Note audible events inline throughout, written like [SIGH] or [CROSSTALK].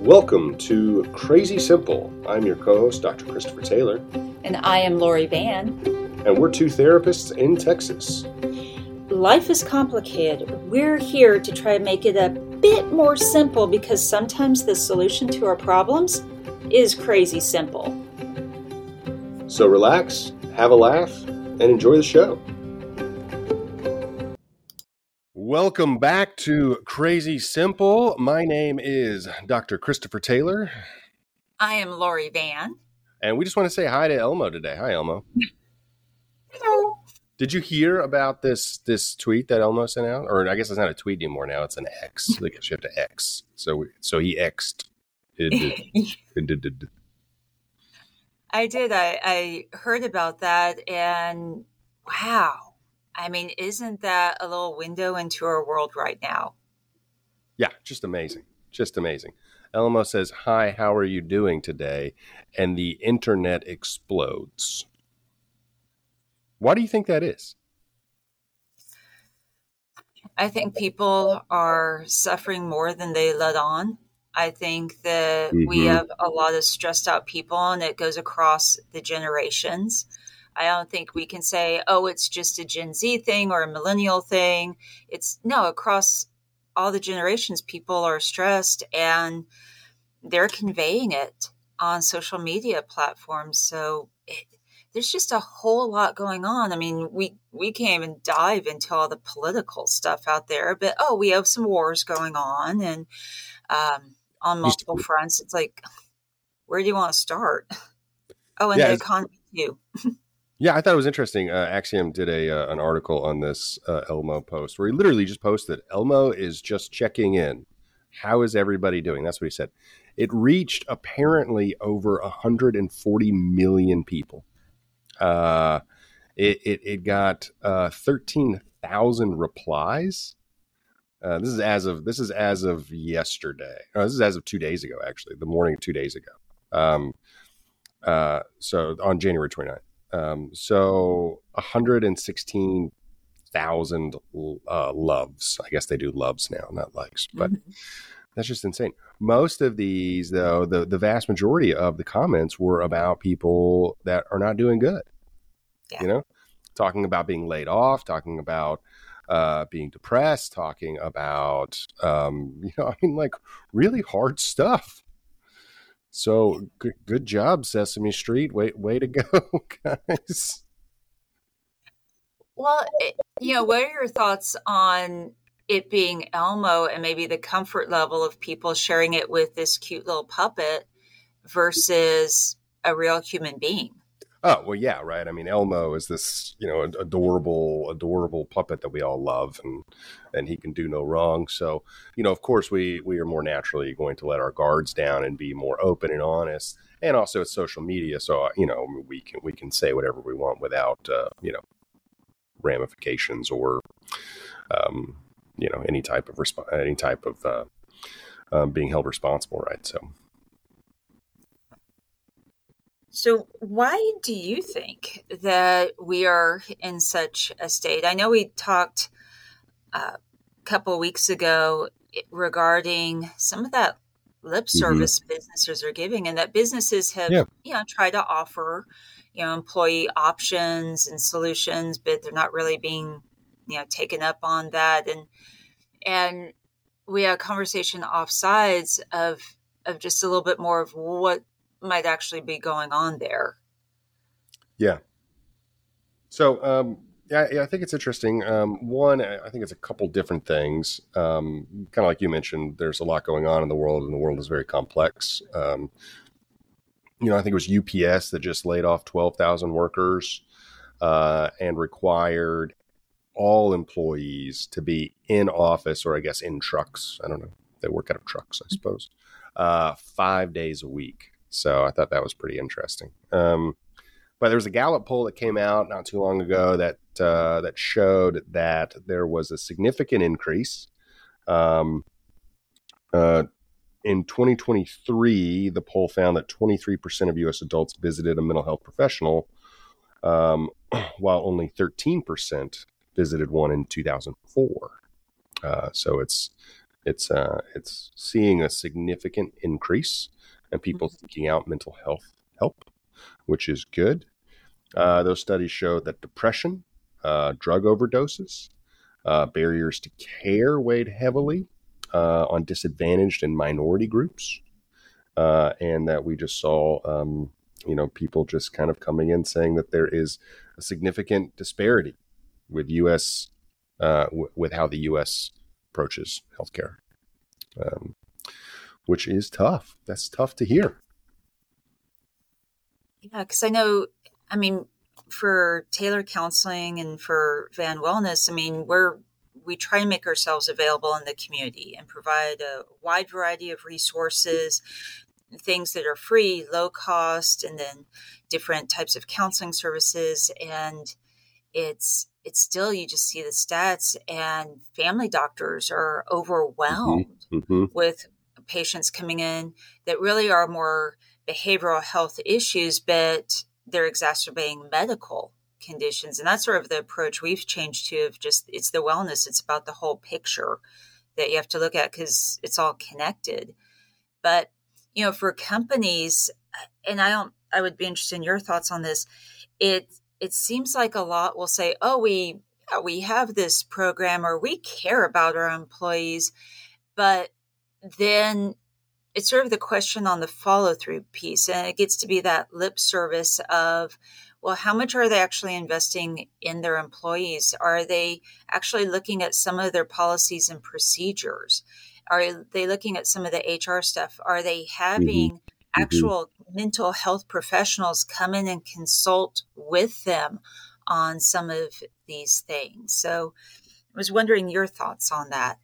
Welcome to Crazy Simple. I'm your co host, Dr. Christopher Taylor. And I am Lori Vann. And we're two therapists in Texas. Life is complicated. We're here to try to make it a bit more simple because sometimes the solution to our problems is crazy simple. So relax, have a laugh, and enjoy the show. Welcome back to Crazy Simple. My name is Dr. Christopher Taylor. I am Lori Vann. And we just want to say hi to Elmo today. Hi, Elmo. Hello. Did you hear about this this tweet that Elmo sent out? Or I guess it's not a tweet anymore now. It's an X. guess you have to X. So we, so he X'd. [LAUGHS] I did. I, I heard about that and wow I mean, isn't that a little window into our world right now? Yeah, just amazing. Just amazing. Elmo says, Hi, how are you doing today? And the internet explodes. Why do you think that is? I think people are suffering more than they let on. I think that mm-hmm. we have a lot of stressed out people, and it goes across the generations. I don't think we can say, oh, it's just a Gen Z thing or a millennial thing. It's no, across all the generations, people are stressed and they're conveying it on social media platforms. So it, there's just a whole lot going on. I mean, we we can't even dive into all the political stuff out there, but oh, we have some wars going on and um, on multiple fronts. It's like, where do you want to start? [LAUGHS] Oh, and yeah, the economy too. [LAUGHS] Yeah, I thought it was interesting. Uh, Axiom did a uh, an article on this uh, Elmo post where he literally just posted Elmo is just checking in. How is everybody doing? That's what he said. It reached apparently over 140 million people. Uh, it, it, it got uh, 13,000 replies. Uh, this is as of this is as of yesterday. Oh, this is as of two days ago, actually, the morning two days ago. Um, uh, so on January 29th. Um, so 116,000 uh, loves. I guess they do loves now, not likes, but mm-hmm. that's just insane. Most of these, though, the, the vast majority of the comments were about people that are not doing good. Yeah. You know, talking about being laid off, talking about uh, being depressed, talking about, um, [LAUGHS] you know, I mean, like really hard stuff. So good, good job, Sesame Street. Way, way to go, [LAUGHS] guys. Well, eh, you know, what are your thoughts on it being Elmo and maybe the comfort level of people sharing it with this cute little puppet versus a real human being? Oh well, yeah, right. I mean, Elmo is this you know adorable, adorable puppet that we all love, and and he can do no wrong. So you know, of course, we we are more naturally going to let our guards down and be more open and honest. And also, it's social media, so you know we can we can say whatever we want without uh, you know ramifications or um, you know any type of resp- any type of uh, um, being held responsible, right? So so, why do you think that we are in such a state? I know we talked uh, a couple of weeks ago regarding some of that lip mm-hmm. service mm-hmm. businesses are giving, and that businesses have, yeah. you know, tried to offer, you know, employee options and solutions, but they're not really being, you know, taken up on that. And and we had a conversation off sides of of just a little bit more of what might actually be going on there. Yeah. So, um, yeah, yeah, I think it's interesting. Um, one, I think it's a couple different things. Um, kind of like you mentioned, there's a lot going on in the world, and the world is very complex. Um, you know, I think it was UPS that just laid off 12,000 workers uh, and required all employees to be in office, or I guess in trucks. I don't know. They work out of trucks, I suppose, uh, five days a week. So I thought that was pretty interesting. Um, but there was a Gallup poll that came out not too long ago that uh, that showed that there was a significant increase. Um, uh, in 2023, the poll found that 23% of U.S. adults visited a mental health professional, um, [CLEARS THROAT] while only 13% visited one in 2004. Uh, so it's It's uh, it's seeing a significant increase in people mm-hmm. seeking out mental health help, which is good. Uh, those studies show that depression, uh, drug overdoses, uh, barriers to care weighed heavily uh, on disadvantaged and minority groups, uh, and that we just saw, um, you know, people just kind of coming in saying that there is a significant disparity with U.S. Uh, w- with how the U.S. approaches healthcare, um, which is tough. That's tough to hear. Yeah, because I know, I mean, for Taylor Counseling and for Vann Wellness, I mean, we're we try to make ourselves available in the community and provide a wide variety of resources, things that are free, low cost, and then different types of counseling services. And it's it's still you just see the stats and family doctors are overwhelmed mm-hmm. Mm-hmm. with patients coming in that really are more behavioral health issues, but they're exacerbating medical conditions. And that's sort of the approach we've changed to of just it's the wellness, it's about the whole picture that you have to look at because it's all connected. But, you know, for companies, and I don't, I would be interested in your thoughts on this. It, it seems like a lot will say, oh, we, we have this program or we care about our employees. But then it's sort of the question on the follow through piece. And it gets to be that lip service of, well, how much are they actually investing in their employees? Are they actually looking at some of their policies and procedures? Are they looking at some of the HR stuff? Are they having mm-hmm. actual mm-hmm. mental health professionals come in and consult with them on some of these things? So I was wondering your thoughts on that.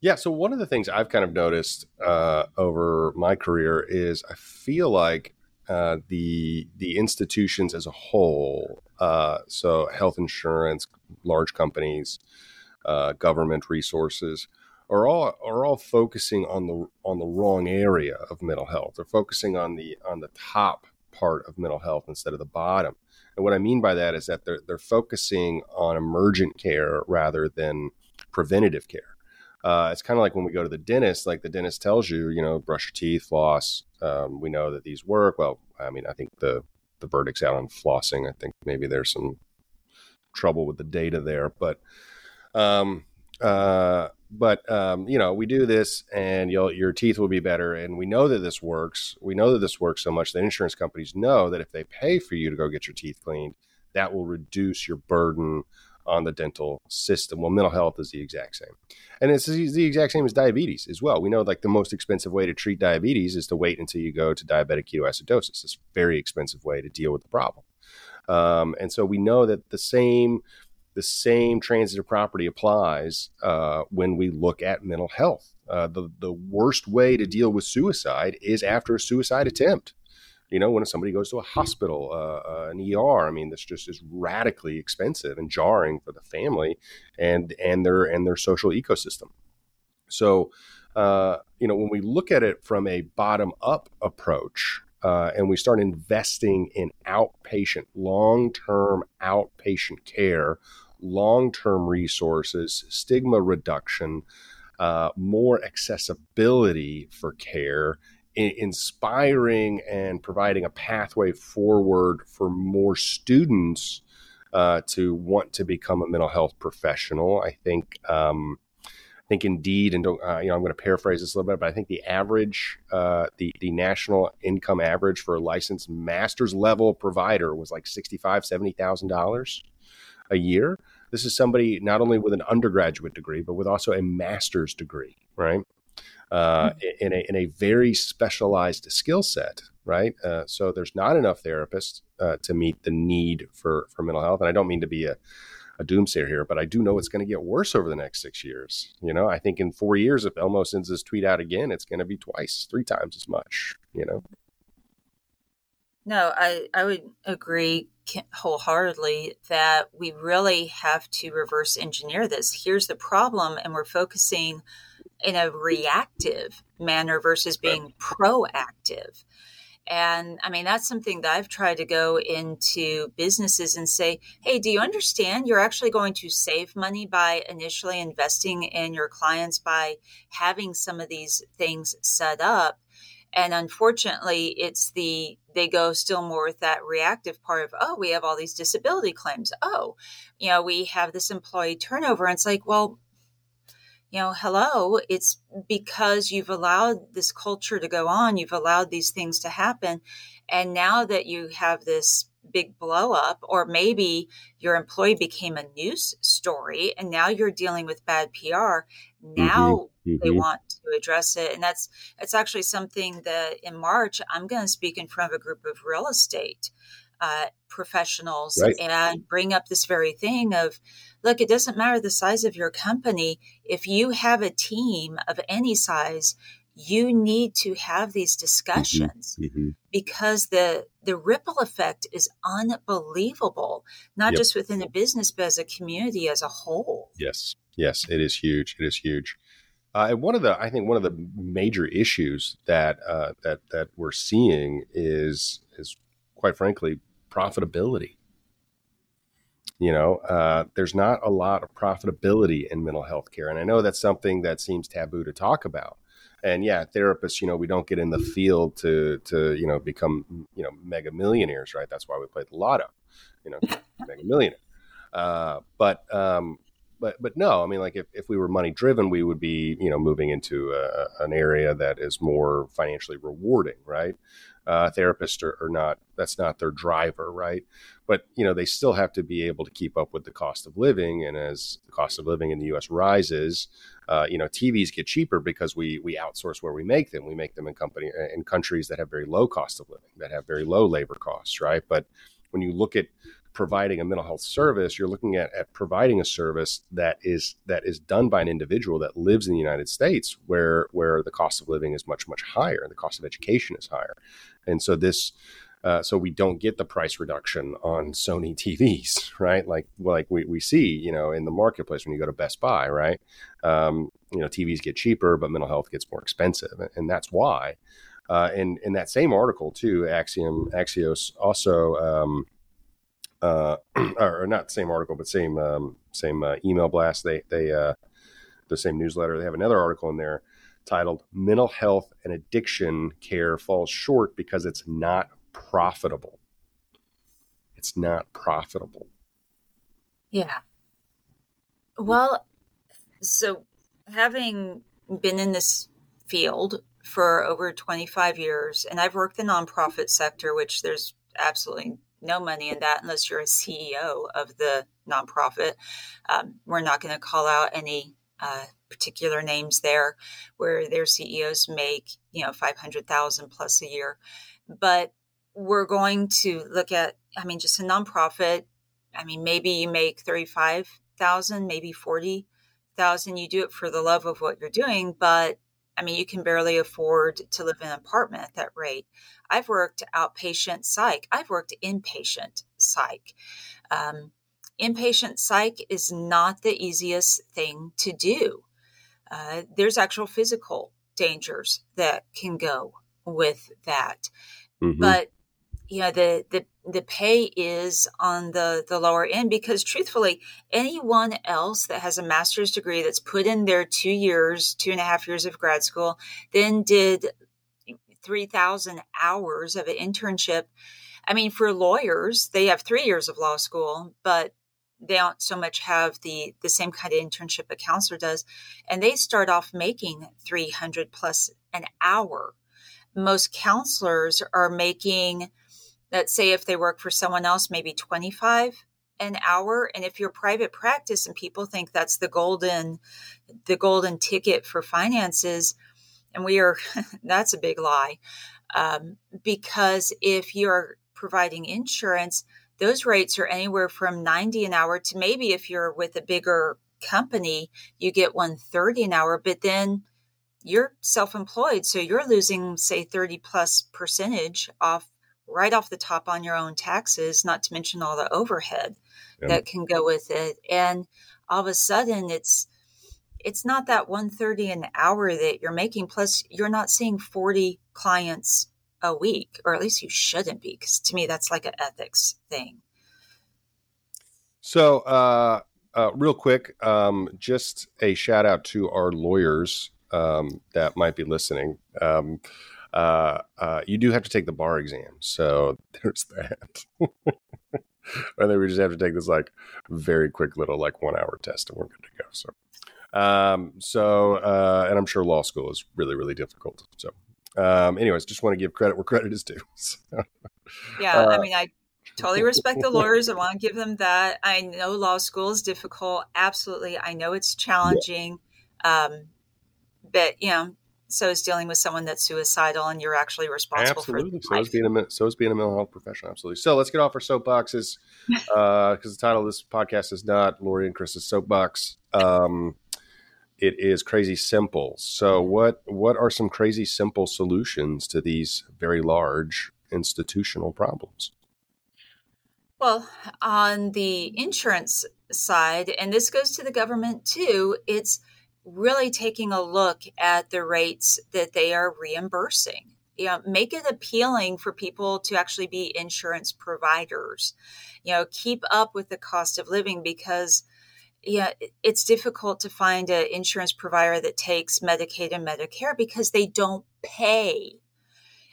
Yeah. So one of the things I've kind of noticed uh, over my career is I feel like uh, the the institutions as a whole, uh, so health insurance, large companies, uh, government resources, are all are all focusing on the on the wrong area of mental health. They're focusing on the on the top part of mental health instead of the bottom. And what I mean by that is that they're they're focusing on emergent care rather than preventative care. Uh, it's kind of like when we go to the dentist, like the dentist tells you, you know, brush your teeth, floss. Um, we know that these work. Well, I mean, I think the, the verdict's out on flossing. I think maybe there's some trouble with the data there, but, um, uh, but um, you know, we do this, and your teeth will be better. And we know that this works. We know that this works so much that insurance companies know that if they pay for you to go get your teeth cleaned, that will reduce your burden on the dental system. Well, mental health is the exact same. And it's the exact same as diabetes as well. We know like the most expensive way to treat diabetes is to wait until you go to diabetic ketoacidosis. It's a very expensive way to deal with the problem. Um, and so we know that the same the same transitive property applies uh, when we look at mental health. Uh, the the worst way to deal with suicide is after a suicide attempt you know, when somebody goes to a hospital, uh, uh, an ER, I mean, this just is radically expensive and jarring for the family and and their and their social ecosystem. So, uh, you know, when we look at it from a bottom up approach, uh, and we start investing in outpatient, long term outpatient care, long term resources, stigma reduction, uh, more accessibility for care, inspiring and providing a pathway forward for more students uh, to want to become a mental health professional. I think. Um, I think indeed, and uh, you know, I'm going to paraphrase this a little bit, but I think the average, uh, the the national income average for a licensed master's level provider was like sixty five, seventy thousand dollars a year. This is somebody not only with an undergraduate degree, but with also a master's degree, right? Uh, mm-hmm. in, a, in a very specialized skill set, right? Uh, so there's not enough therapists uh, to meet the need for, for mental health. And I don't mean to be a, a doomsayer here, but I do know it's going to get worse over the next six years. You know, I think in four years, if Elmo sends this tweet out again, it's going to be twice, three times as much, you know? No, I, I would agree wholeheartedly that we really have to reverse engineer this. Here's the problem, and we're focusing in a reactive manner versus being proactive. And I mean, that's something that I've tried to go into businesses and say, hey, do you understand you're actually going to save money by initially investing in your clients by having some of these things set up? And unfortunately, it's the, they go still more with that reactive part of, oh, we have all these disability claims. Oh, you know, we have this employee turnover. And it's like, well, you know, hello, it's because you've allowed this culture to go on, you've allowed these things to happen. And now that you have this big blow up, or maybe your employee became a news story and now you're dealing with bad PR, now mm-hmm. they mm-hmm. want to address it. And that's it's actually something that in March I'm going to speak in front of a group of real estate uh, professionals right. and bring up this very thing of look it doesn't matter the size of your company if you have a team of any size you need to have these mm-hmm. discussions mm-hmm. Mm-hmm. because the the ripple effect is unbelievable not yep. just within a business but as a community as a whole yes yes it is huge it is huge uh, and one of the i think one of the major issues that uh, that that we're seeing is is quite frankly profitability. You know, uh, there's not a lot of profitability in mental health care. And I know that's something that seems taboo to talk about. And yeah, therapists, you know, we don't get in the field to, to, you know, become, you know, mega millionaires, right? That's why we play the lotto, you know, [LAUGHS] mega millionaire. Uh, but, um, but, but no, I mean, like if, if we were money driven, we would be, you know, moving into a, an area that is more financially rewarding, right? uh, therapists are, are, not that's not their driver right? But you know they still have to be able to keep up with the cost of living and as the cost of living in the us rises uh, you know tvs get cheaper because we we outsource where we make them. We make them in company in countries that have very low cost of living that have very low labor costs right? But when you look at providing a mental health service, you're looking at, at providing a service that is that is done by an individual that lives in the United States, where where the cost of living is much much higher, and the cost of education is higher, and so this. Uh, so we don't get the price reduction on Sony TVs, [LAUGHS] right? Like like we, we see, you know, in the marketplace when you go to Best Buy, right? Um, you know, TVs get cheaper, but mental health gets more expensive, and that's why. Uh, in in that same article too, Axiom Axios also um, uh, [CLEARS THROAT] or not same article, but same um, same uh, email blast. They they uh, the same newsletter. They have another article in there titled "Mental Health and Addiction Care Falls Short Because It's Not Profitable." It's not profitable. Yeah. Well, so having been in this field for over 25 years, and I've worked the nonprofit sector, which there's absolutely no money in that unless you're a CEO of the nonprofit. Um, we're not going to call out any uh, particular names there where their CEOs make, you know, 500,000 plus a year. But we're going to look at, I mean, just a nonprofit. I mean, maybe you make 35,000, maybe 40,000. You do it for the love of what you're doing, but I mean, you can barely afford to live in an apartment at that rate. I've worked outpatient psych. I've worked inpatient psych. Um, inpatient psych is not the easiest thing to do. Uh, there's actual physical dangers that can go with that. Mm-hmm. But you know the the the pay is on the the lower end because truthfully anyone else that has a master's degree that's put in their two years two and a half years of grad school then did 3000 hours of an internship. I mean for lawyers they have three years of law school but they don't so much have the the same kind of internship a counselor does. And they start off making 300 plus an hour. Most counselors are making let's say if they work for someone else, maybe 25 an hour. And if you're private practice and people think that's the golden, the golden ticket for finances, and we are, [LAUGHS] that's a big lie. Um, because if you're providing insurance, those rates are anywhere from 90 an hour to maybe if you're with a bigger company, you get 130 an hour, but then you're self-employed. So you're losing say 30 plus percentage off right off the top on your own taxes, not to mention all the overhead that can go with it. And all of a sudden it's it's not that 130 an hour that you're making plus you're not seeing 40 clients a week, or at least you shouldn't be, because to me, that's like an ethics thing. So, uh, uh, real quick, um, just a shout out to our lawyers um, that might be listening. Um, uh, uh, you do have to take the bar exam, so [LAUGHS] there's that. I think we just have to take this like very quick little like one hour test, and we're good to go. So, um, so, uh, and I'm sure law school is really, really difficult. So, um, anyways, just want to give credit where credit is due. [LAUGHS] So, yeah, uh, I mean, I totally respect the [LAUGHS] lawyers. I want to give them that. I know law school is difficult. Absolutely, I know it's challenging. Yeah. Um, but you know, so is dealing with someone that's suicidal and you're actually responsible absolutely. for so is being a so is being a mental health professional. Absolutely. So let's get off our soapboxes because [LAUGHS] uh, the title of this podcast is not lori and chris's soapbox. Um, it is crazy simple. So what what are some crazy simple solutions to these very large institutional problems? Well on the insurance side and this goes to the government too it's really taking a look at the rates that they are reimbursing. You know, make it appealing for people to actually be insurance providers. You know, keep up with the cost of living because yeah, it's difficult to find an insurance provider that takes Medicaid and Medicare because they don't pay.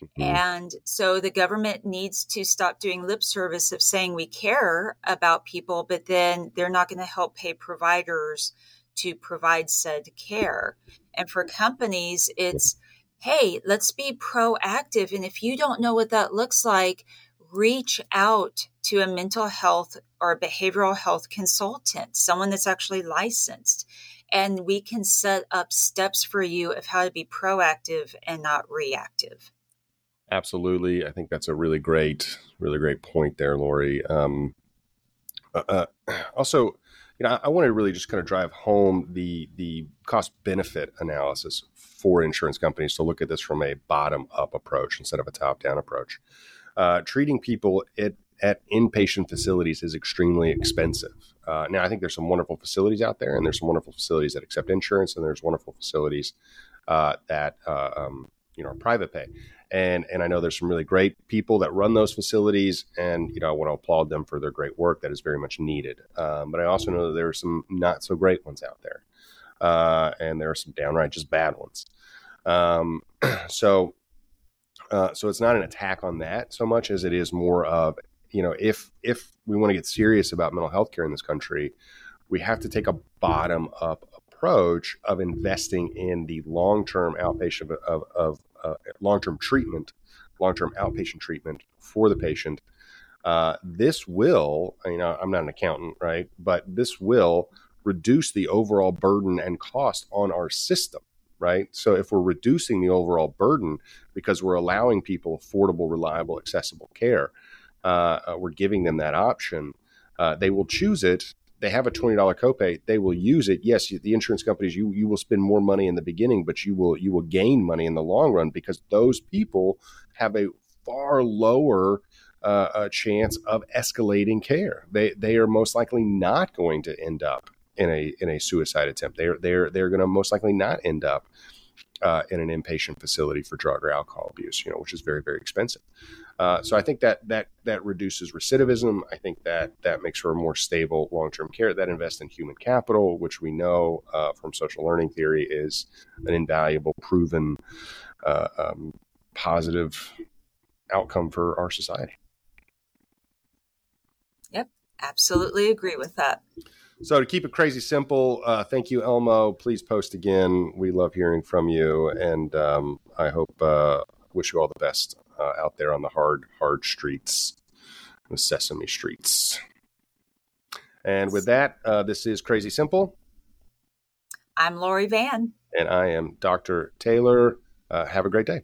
Mm-hmm. And so the government needs to stop doing lip service of saying we care about people, but then they're not going to help pay providers to provide said care. And for companies, it's, hey, let's be proactive. And if you don't know what that looks like, reach out to a mental health or behavioral health consultant, someone that's actually licensed. And we can set up steps for you of how to be proactive and not reactive. Absolutely. I think that's a really great, really great point there, Lori. Um, uh, uh also, you know, I, want to really just kind of drive home the the cost benefit analysis for insurance companies to look at this from a bottom up approach instead of a top down approach. Uh, treating people at, at inpatient facilities is extremely expensive. Uh, now, I think there's some wonderful facilities out there, and there's some wonderful facilities that accept insurance, and there's wonderful facilities uh, that uh, um, you know are private pay and and I know there's some really great people that run those facilities, and you know I want to applaud them for their great work that is very much needed. Um, but I also know that there are some not so great ones out there, uh, and there are some downright just bad ones. Um, [CLEARS THROAT] so uh, so it's not an attack on that so much as it is more of you know if if we want to get serious about mental health care in this country, we have to take a bottom up approach of investing in the long term outpatient of, of, uh, long term treatment, long term outpatient treatment for the patient. Uh, this will, you know, I'm not an accountant, right? But this will reduce the overall burden and cost on our system, right? So if we're reducing the overall burden because we're allowing people affordable, reliable, accessible care, uh, uh we're giving them that option. Uh, they will choose it they have a $20 copay they will use it. Yes the insurance companies you you will spend more money in the beginning but you will you will gain money in the long run because those people have a far lower uh, chance of escalating care. They they are most likely not going to end up in a in a suicide attempt. They're they're they're going to most likely not end up uh, in an inpatient facility for drug or alcohol abuse, you know, which is very, very expensive. Uh, so I think that that that reduces recidivism. I think that that makes for a more stable long-term care. That invests in human capital, which we know uh, from social learning theory is an invaluable, proven, uh, um, positive outcome for our society. Yep, absolutely agree with that. So to keep it crazy simple, uh, thank you, Elmo. Please post again. We love hearing from you, and um, I hope uh, wish you all the best uh, out there on the hard, hard streets, the Sesame Streets. And with that, uh, this is Crazy Simple. I'm Lori Vann, and I am Dr. Taylor. Uh, have a great day.